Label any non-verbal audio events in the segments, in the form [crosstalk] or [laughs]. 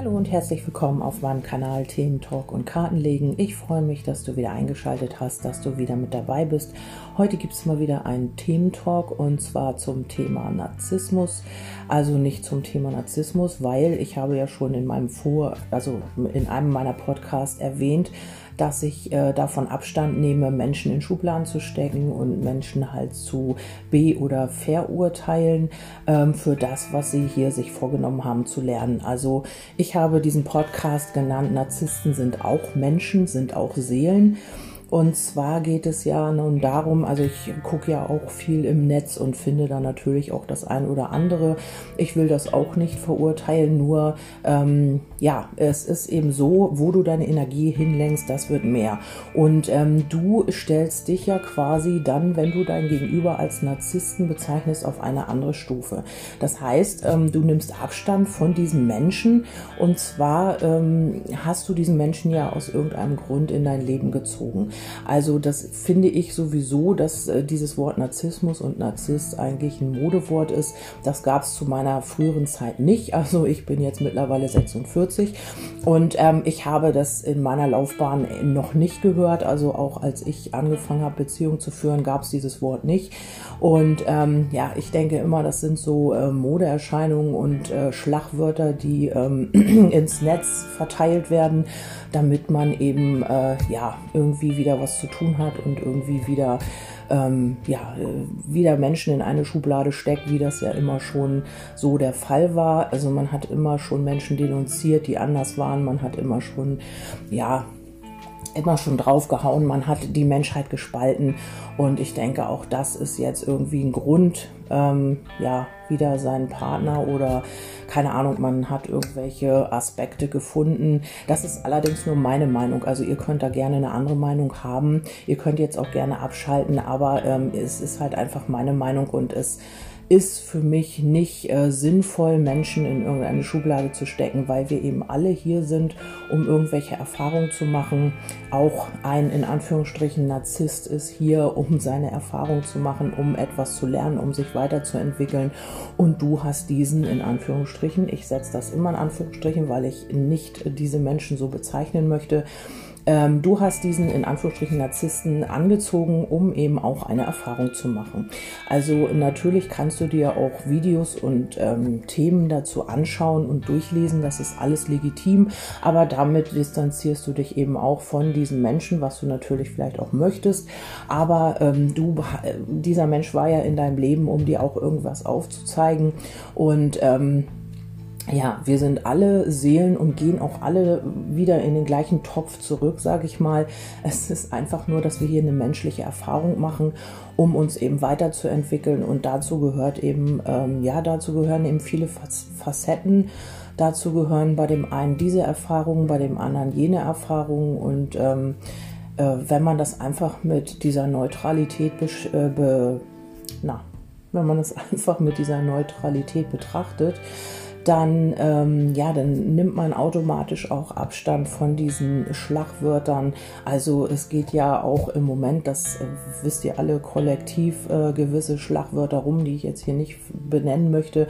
Hallo und herzlich willkommen auf meinem Kanal Themen Talk und Kartenlegen. Ich freue mich, dass du wieder eingeschaltet hast, dass du wieder mit dabei bist. Heute gibt es mal wieder einen Thementalk und zwar zum Thema Narzissmus. Also nicht zum Thema Narzissmus, weil ich habe ja schon in meinem Vor, also in einem meiner Podcasts erwähnt, dass ich äh, davon Abstand nehme, Menschen in Schubladen zu stecken und Menschen halt zu be- oder verurteilen ähm, für das, was sie hier sich vorgenommen haben zu lernen. Also ich habe diesen Podcast genannt, Narzissten sind auch Menschen, sind auch Seelen. Und zwar geht es ja nun darum, also ich gucke ja auch viel im Netz und finde da natürlich auch das ein oder andere. Ich will das auch nicht verurteilen, nur ähm, ja, es ist eben so, wo du deine Energie hinlenkst, das wird mehr. Und ähm, du stellst dich ja quasi dann, wenn du dein Gegenüber als Narzissten bezeichnest, auf eine andere Stufe. Das heißt, ähm, du nimmst Abstand von diesem Menschen und zwar ähm, hast du diesen Menschen ja aus irgendeinem Grund in dein Leben gezogen. Also das finde ich sowieso, dass äh, dieses Wort Narzissmus und Narzisst eigentlich ein Modewort ist. Das gab es zu meiner früheren Zeit nicht. [laughs] Also ich bin jetzt mittlerweile 46 und ähm, ich habe das in meiner Laufbahn noch nicht gehört. Also auch als ich angefangen habe, Beziehungen zu führen, gab es dieses Wort nicht. Und ähm, ja, ich denke immer, das sind so äh, Modeerscheinungen und äh, Schlagwörter, die ähm, [clears throat] ins Netz verteilt werden, damit man eben äh, ja irgendwie wieder was zu tun hat und irgendwie wieder ähm, ja äh, wieder Menschen in eine Schublade steckt, wie das ja immer schon so der Fall war. Also man hat immer schon Menschen denunziert, die anders waren. Man hat immer schon ja immer schon draufgehauen, man hat die Menschheit gespalten. Und ich denke auch das ist jetzt irgendwie ein Grund, ähm, ja, wieder seinen Partner oder keine Ahnung, man hat irgendwelche Aspekte gefunden. Das ist allerdings nur meine Meinung, also ihr könnt da gerne eine andere Meinung haben, ihr könnt jetzt auch gerne abschalten, aber ähm, es ist halt einfach meine Meinung und es ist für mich nicht äh, sinnvoll, Menschen in irgendeine Schublade zu stecken, weil wir eben alle hier sind, um irgendwelche Erfahrungen zu machen. Auch ein in Anführungsstrichen Narzisst ist hier, um seine Erfahrungen zu machen, um etwas zu lernen, um sich weiterzuentwickeln. Und du hast diesen in Anführungsstrichen, ich setze das immer in Anführungsstrichen, weil ich nicht diese Menschen so bezeichnen möchte, ähm, du hast diesen in Anführungsstrichen Narzissten angezogen, um eben auch eine Erfahrung zu machen. Also natürlich kannst du dir auch Videos und ähm, Themen dazu anschauen und durchlesen, das ist alles legitim, aber damit distanzierst du dich eben auch von diesem Menschen, was du natürlich vielleicht auch möchtest. Aber ähm, du, dieser Mensch war ja in deinem Leben, um dir auch irgendwas aufzuzeigen und ähm, ja, wir sind alle Seelen und gehen auch alle wieder in den gleichen Topf zurück, sage ich mal. Es ist einfach nur, dass wir hier eine menschliche Erfahrung machen, um uns eben weiterzuentwickeln. Und dazu gehört eben, ähm, ja, dazu gehören eben viele Facetten. Dazu gehören bei dem einen diese Erfahrungen, bei dem anderen jene Erfahrungen. Und ähm, äh, wenn man das einfach mit dieser Neutralität äh, be, na, wenn man es [laughs] einfach mit dieser Neutralität betrachtet, dann, ähm, ja, dann nimmt man automatisch auch Abstand von diesen Schlagwörtern. Also es geht ja auch im Moment, das äh, wisst ihr alle kollektiv, äh, gewisse Schlagwörter rum, die ich jetzt hier nicht benennen möchte.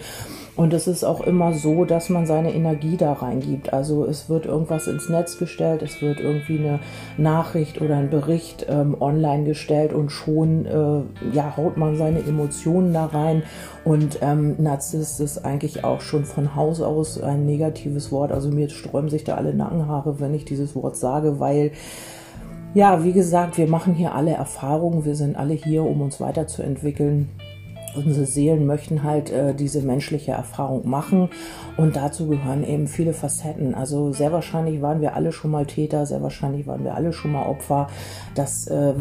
Und es ist auch immer so, dass man seine Energie da reingibt. Also es wird irgendwas ins Netz gestellt, es wird irgendwie eine Nachricht oder ein Bericht ähm, online gestellt und schon äh, ja, haut man seine Emotionen da rein. Und ähm, Narzisst ist eigentlich auch schon von Haus aus ein negatives Wort. Also mir sträuben sich da alle Nackenhaare, wenn ich dieses Wort sage, weil ja, wie gesagt, wir machen hier alle Erfahrungen, wir sind alle hier, um uns weiterzuentwickeln unsere Seelen möchten halt äh, diese menschliche Erfahrung machen und dazu gehören eben viele Facetten. Also sehr wahrscheinlich waren wir alle schon mal Täter, sehr wahrscheinlich waren wir alle schon mal Opfer. Das äh,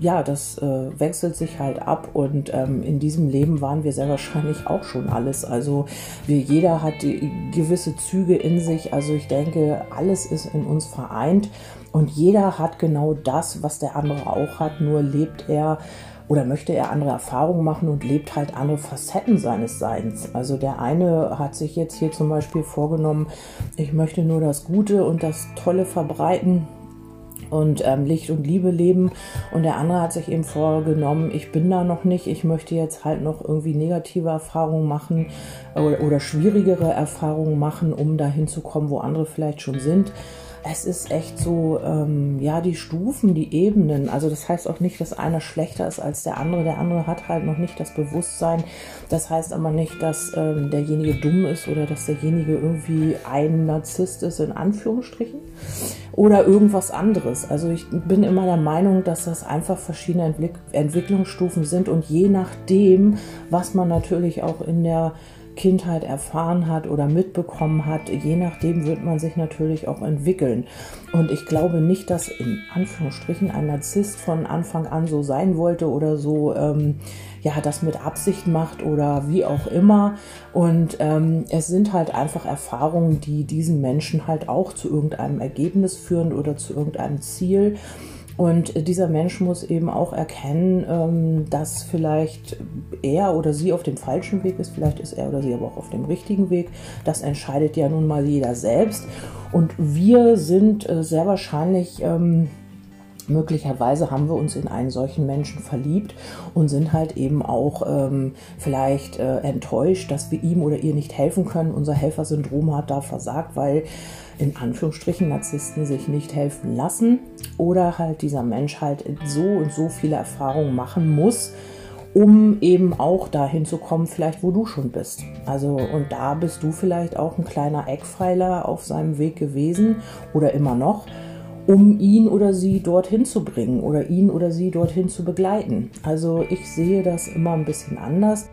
ja, das äh, wechselt sich halt ab und ähm, in diesem Leben waren wir sehr wahrscheinlich auch schon alles. Also wir, jeder hat gewisse Züge in sich. Also ich denke, alles ist in uns vereint und jeder hat genau das, was der andere auch hat. Nur lebt er oder möchte er andere Erfahrungen machen und lebt halt andere Facetten seines Seins. Also der eine hat sich jetzt hier zum Beispiel vorgenommen, ich möchte nur das Gute und das Tolle verbreiten und ähm, Licht und Liebe leben. Und der andere hat sich eben vorgenommen, ich bin da noch nicht, ich möchte jetzt halt noch irgendwie negative Erfahrungen machen oder, oder schwierigere Erfahrungen machen, um dahin zu kommen, wo andere vielleicht schon sind es ist echt so, ähm, ja, die Stufen, die Ebenen. Also das heißt auch nicht, dass einer schlechter ist als der andere. Der andere hat halt noch nicht das Bewusstsein. Das heißt aber nicht, dass ähm, derjenige dumm ist oder dass derjenige irgendwie ein Narzisst ist, in Anführungsstrichen. Oder irgendwas anderes. Also ich bin immer der Meinung, dass das einfach verschiedene Entwick Entwicklungsstufen sind und je nachdem, was man natürlich auch in der Kindheit erfahren hat oder mitbekommen hat, je nachdem wird man sich natürlich auch entwickeln. Und ich glaube nicht, dass in Anführungsstrichen ein Narzisst von Anfang an so sein wollte oder so, ähm, ja, das mit Absicht macht oder wie auch immer. Und ähm, es sind halt einfach Erfahrungen, die diesen Menschen halt auch zu irgendeinem Ergebnis führen oder zu irgendeinem Ziel. Und dieser Mensch muss eben auch erkennen, ähm, dass vielleicht er oder sie auf dem falschen Weg ist, vielleicht ist er oder sie aber auch auf dem richtigen Weg. Das entscheidet ja nun mal jeder selbst. Und wir sind äh, sehr wahrscheinlich ähm, möglicherweise haben wir uns in einen solchen Menschen verliebt und sind halt eben auch ähm, vielleicht äh, enttäuscht, dass wir ihm oder ihr nicht helfen können. Unser Helfersyndrom hat da versagt, weil in Anführungsstrichen Narzissten sich nicht helfen lassen oder halt dieser Mensch halt so und so viele Erfahrungen machen muss, um eben auch dahin zu kommen, vielleicht wo du schon bist. Also und da bist du vielleicht auch ein kleiner Eckpfeiler auf seinem Weg gewesen oder immer noch um ihn oder sie dorthin zu bringen oder ihn oder sie dorthin zu begleiten. Also ich sehe das immer ein bisschen anders.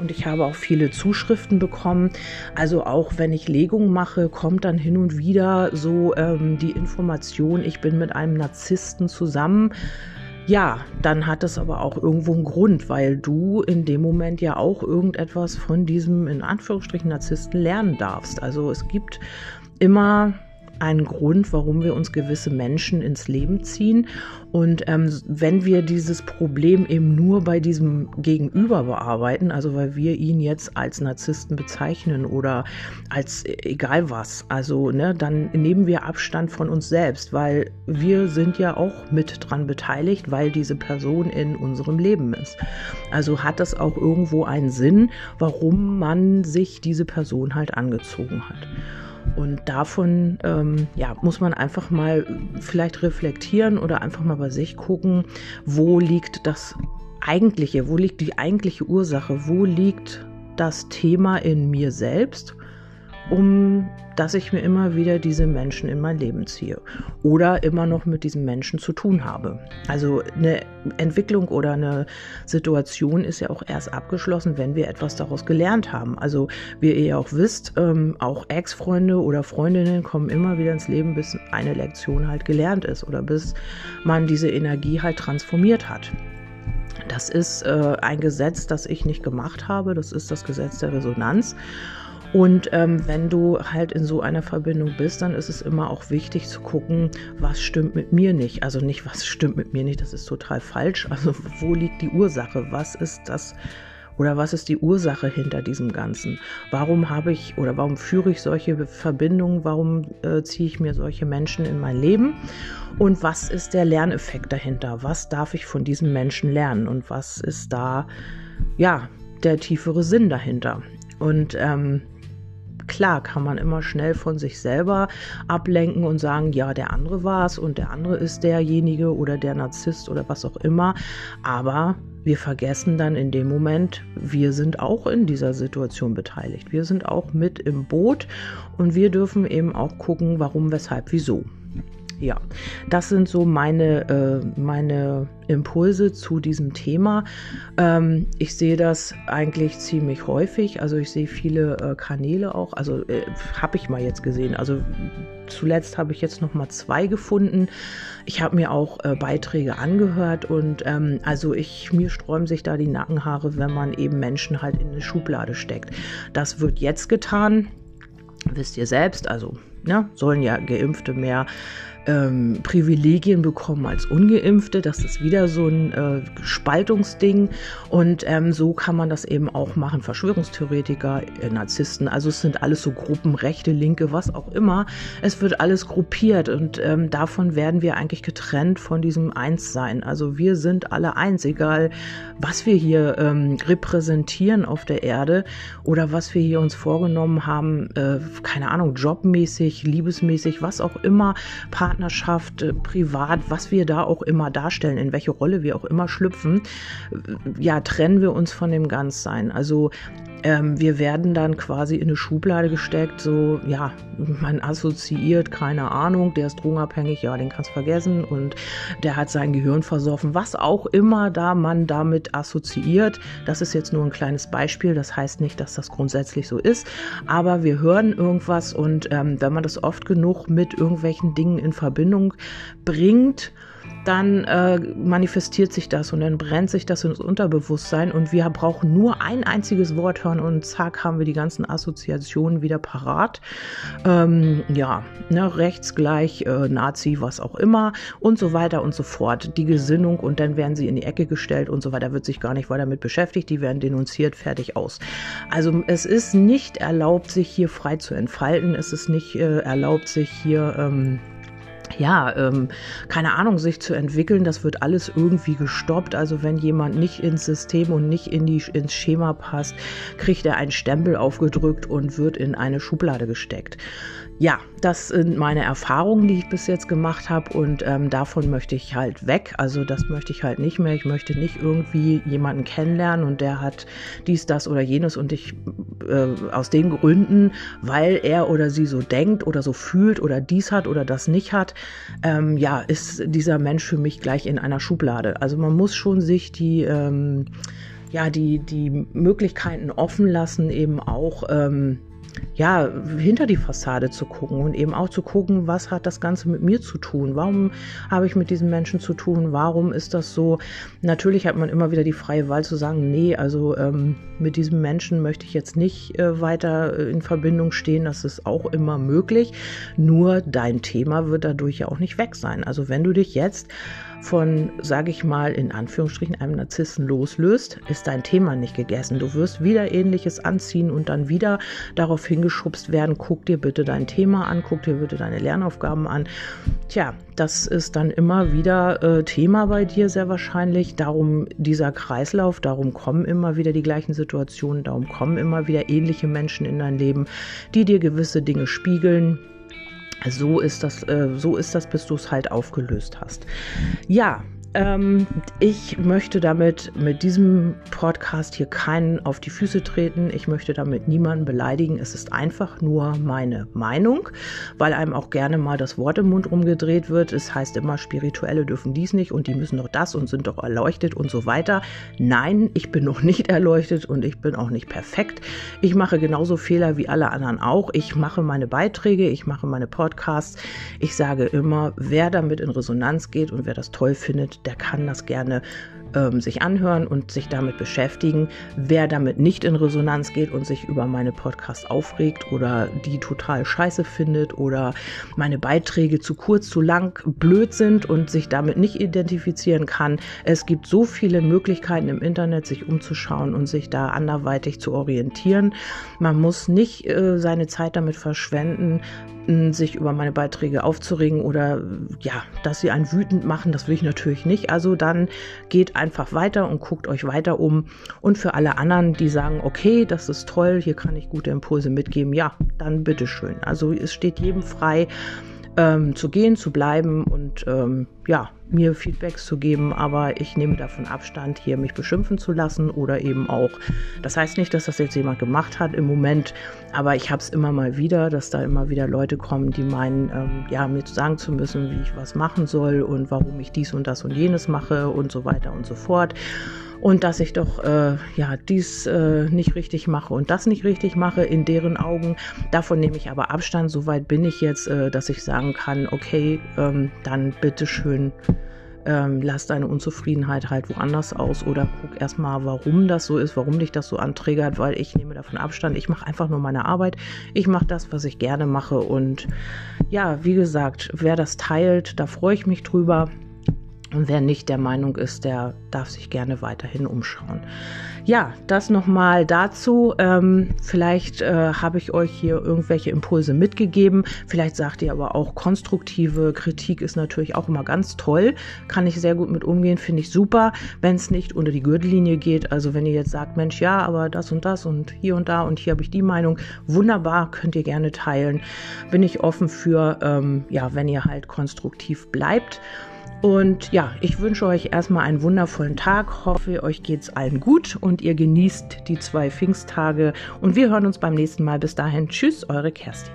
Und ich habe auch viele Zuschriften bekommen. Also auch wenn ich Legungen mache, kommt dann hin und wieder so ähm, die Information, ich bin mit einem Narzissten zusammen. Ja, dann hat es aber auch irgendwo einen Grund, weil du in dem Moment ja auch irgendetwas von diesem in Anführungsstrichen Narzissten lernen darfst. Also es gibt immer einen Grund, warum wir uns gewisse Menschen ins Leben ziehen. Und ähm, wenn wir dieses Problem eben nur bei diesem Gegenüber bearbeiten, also weil wir ihn jetzt als Narzissten bezeichnen oder als e, egal was, also ne, dann nehmen wir Abstand von uns selbst, weil wir sind ja auch mit dran beteiligt, weil diese Person in unserem Leben ist. Also hat das auch irgendwo einen Sinn, warum man sich diese Person halt angezogen hat. Und davon ähm, ja, muss man einfach mal vielleicht reflektieren oder einfach mal bei sich gucken, wo liegt das eigentliche, wo liegt die eigentliche Ursache, wo liegt das Thema in mir selbst um dass ich mir immer wieder diese Menschen in mein Leben ziehe oder immer noch mit diesen Menschen zu tun habe. Also eine Entwicklung oder eine Situation ist ja auch erst abgeschlossen, wenn wir etwas daraus gelernt haben. Also wie ihr ja auch wisst, ähm, auch Ex-Freunde oder Freundinnen kommen immer wieder ins Leben, bis eine Lektion halt gelernt ist oder bis man diese Energie halt transformiert hat. Das ist äh, ein Gesetz, das ich nicht gemacht habe. Das ist das Gesetz der Resonanz. Und ähm, wenn du halt in so einer Verbindung bist, dann ist es immer auch wichtig zu gucken, was stimmt mit mir nicht. Also nicht, was stimmt mit mir nicht, das ist total falsch. [laughs] Also wo liegt die Ursache? Was ist das? Oder was ist die Ursache hinter diesem Ganzen? Warum habe ich oder warum führe ich solche Verbindungen? Warum äh, ziehe ich mir solche Menschen in mein Leben? Und was ist der Lerneffekt dahinter? Was darf ich von diesen Menschen lernen? Und was ist da, ja, der tiefere Sinn dahinter? Und ähm, Klar kann man immer schnell von sich selber ablenken und sagen, ja, der andere war es und der andere ist derjenige oder der Narzisst oder was auch immer. Aber wir vergessen dann in dem Moment, wir sind auch in dieser Situation beteiligt. Wir sind auch mit im Boot und wir dürfen eben auch gucken, warum, weshalb, wieso ja, das sind so meine, äh, meine Impulse zu diesem Thema. Ähm, ich sehe das eigentlich ziemlich häufig. Also ich sehe viele äh, Kanäle auch. Also äh, habe ich mal jetzt gesehen. Also zuletzt habe ich jetzt noch mal zwei gefunden. Ich habe mir auch äh, Beiträge angehört und ähm, also ich mir sträuben sich da die Nackenhaare, wenn man eben Menschen halt in eine Schublade steckt. Das wird jetzt getan. Wisst ihr selbst, also ja, ne, sollen ja Geimpfte mehr ähm, Privilegien bekommen als Ungeimpfte. Das ist wieder so ein äh, Spaltungsding. Und ähm, so kann man das eben auch machen. Verschwörungstheoretiker, äh, Narzissten, also es sind alles so Gruppen, Rechte, Linke, was auch immer. Es wird alles gruppiert und ähm, davon werden wir eigentlich getrennt von diesem Einssein. Also wir sind alle eins, egal was wir hier ähm, repräsentieren auf der Erde oder was wir hier uns vorgenommen haben, äh, keine Ahnung, jobmäßig, liebesmäßig, was auch immer, Partnerschaft, äh, privat, was wir da auch immer darstellen, in welche Rolle wir auch immer schlüpfen, äh, ja, trennen wir uns von dem Ganzsein. Also ähm, wir werden dann quasi in eine Schublade gesteckt, so, ja, man assoziiert, keine Ahnung, der ist drogenabhängig, ja, den kannst vergessen und der hat sein Gehirn versoffen, was auch immer da man damit assoziiert. Das ist jetzt nur ein kleines Beispiel, das heißt nicht, dass das grundsätzlich so ist, aber wir hören irgendwas und ähm, wenn man das oft genug mit irgendwelchen Dingen in Verbindung bringt, dann äh, manifestiert sich das und dann brennt sich das ins Unterbewusstsein und wir brauchen nur ein einziges Wort hören und zack haben wir die ganzen Assoziationen wieder parat. Ähm, ja, ne, rechts gleich äh, Nazi, was auch immer und so weiter und so fort. Die Gesinnung und dann werden sie in die Ecke gestellt und so weiter, wird sich gar nicht weiter damit beschäftigt, die werden denunziert, fertig aus. Also es ist nicht erlaubt, sich hier frei zu entfalten, es ist nicht äh, erlaubt, sich hier... Ähm, ja, ähm, keine Ahnung, sich zu entwickeln, das wird alles irgendwie gestoppt. Also wenn jemand nicht ins System und nicht in die, ins Schema passt, kriegt er einen Stempel aufgedrückt und wird in eine Schublade gesteckt. Ja, das sind meine Erfahrungen, die ich bis jetzt gemacht habe und ähm, davon möchte ich halt weg. Also das möchte ich halt nicht mehr. Ich möchte nicht irgendwie jemanden kennenlernen und der hat dies, das oder jenes und ich äh, aus den Gründen, weil er oder sie so denkt oder so fühlt oder dies hat oder das nicht hat, ähm, ja, ist dieser Mensch für mich gleich in einer Schublade. Also man muss schon sich die ähm, ja, die, die Möglichkeiten offen lassen, eben auch ähm, ja, hinter die Fassade zu gucken und eben auch zu gucken, was hat das Ganze mit mir zu tun? Warum habe ich mit diesen Menschen zu tun? Warum ist das so? Natürlich hat man immer wieder die freie Wahl zu sagen, nee, also ähm, mit diesem Menschen möchte ich jetzt nicht äh, weiter äh, in Verbindung stehen. Das ist auch immer möglich. Nur dein Thema wird dadurch ja auch nicht weg sein. Also wenn du dich jetzt von, sage ich mal, in Anführungsstrichen einem Narzissten loslöst, ist dein Thema nicht gegessen. Du wirst wieder ähnliches anziehen und dann wieder darauf hingeschubst werden, guck dir bitte dein Thema an, guck dir bitte deine Lernaufgaben an. Tja, das ist dann immer wieder äh, Thema bei dir sehr wahrscheinlich. Darum dieser Kreislauf, darum kommen immer wieder die gleichen Situationen, darum kommen immer wieder ähnliche Menschen in dein Leben, die dir gewisse Dinge spiegeln so ist das, äh, so ist das, bis du es halt aufgelöst hast. Ja, ähm, ich möchte damit mit diesem Podcast hier keinen auf die Füße treten. Ich möchte damit niemanden beleidigen. Es ist einfach nur meine Meinung, weil einem auch gerne mal das Wort im Mund rumgedreht wird. Es heißt immer, Spirituelle dürfen dies nicht und die müssen doch das und sind doch erleuchtet und so weiter. Nein, ich bin noch nicht erleuchtet und ich bin auch nicht perfekt. Ich mache genauso Fehler wie alle anderen auch. Ich mache meine Beiträge, ich mache meine Podcasts. Ich sage immer, wer damit in Resonanz geht und wer das toll findet, der kann das gerne ähm, sich anhören und sich damit beschäftigen. Wer damit nicht in Resonanz geht und sich über meine Podcasts aufregt oder die total scheiße findet oder meine Beiträge zu kurz, zu lang, blöd sind und sich damit nicht identifizieren kann. Es gibt so viele Möglichkeiten im Internet, sich umzuschauen und sich da anderweitig zu orientieren. Man muss nicht äh, seine Zeit damit verschwenden, sich über meine Beiträge aufzuregen oder ja, dass sie einen wütend machen, das will ich natürlich nicht. Also dann geht einfach weiter und guckt euch weiter um. Und für alle anderen, die sagen, okay, das ist toll, hier kann ich gute Impulse mitgeben, ja, dann bitteschön. Also es steht jedem frei, ähm, zu gehen, zu bleiben und ähm, ja, mir Feedbacks zu geben, aber ich nehme davon Abstand, hier mich beschimpfen zu lassen oder eben auch. Das heißt nicht, dass das jetzt jemand gemacht hat im Moment, aber ich habe es immer mal wieder, dass da immer wieder Leute kommen, die meinen, ähm, ja, mir sagen zu müssen, wie ich was machen soll und warum ich dies und das und jenes mache und so weiter und so fort und dass ich doch äh, ja dies äh, nicht richtig mache und das nicht richtig mache in deren Augen. Davon nehme ich aber Abstand. Soweit bin ich jetzt, äh, dass ich sagen kann, okay, ähm, dann bitteschön ähm, lass deine Unzufriedenheit halt woanders aus oder guck erstmal, warum das so ist, warum dich das so antriggert, weil ich nehme davon Abstand. Ich mache einfach nur meine Arbeit. Ich mache das, was ich gerne mache. Und ja, wie gesagt, wer das teilt, da freue ich mich drüber. Und wer nicht der Meinung ist, der darf sich gerne weiterhin umschauen. Ja, das nochmal dazu. Ähm, vielleicht äh, habe ich euch hier irgendwelche Impulse mitgegeben. Vielleicht sagt ihr aber auch, konstruktive Kritik ist natürlich auch immer ganz toll. Kann ich sehr gut mit umgehen, finde ich super, wenn es nicht unter die Gürtellinie geht. Also wenn ihr jetzt sagt, Mensch, ja, aber das und das und hier und da und hier habe ich die Meinung, wunderbar, könnt ihr gerne teilen. Bin ich offen für, ähm, ja, wenn ihr halt konstruktiv bleibt. Und ja, ich wünsche euch erstmal einen wundervollen Tag. Hoffe, euch geht's allen gut und ihr genießt die zwei Pfingsttage. Und wir hören uns beim nächsten Mal. Bis dahin, tschüss, eure Kerstin.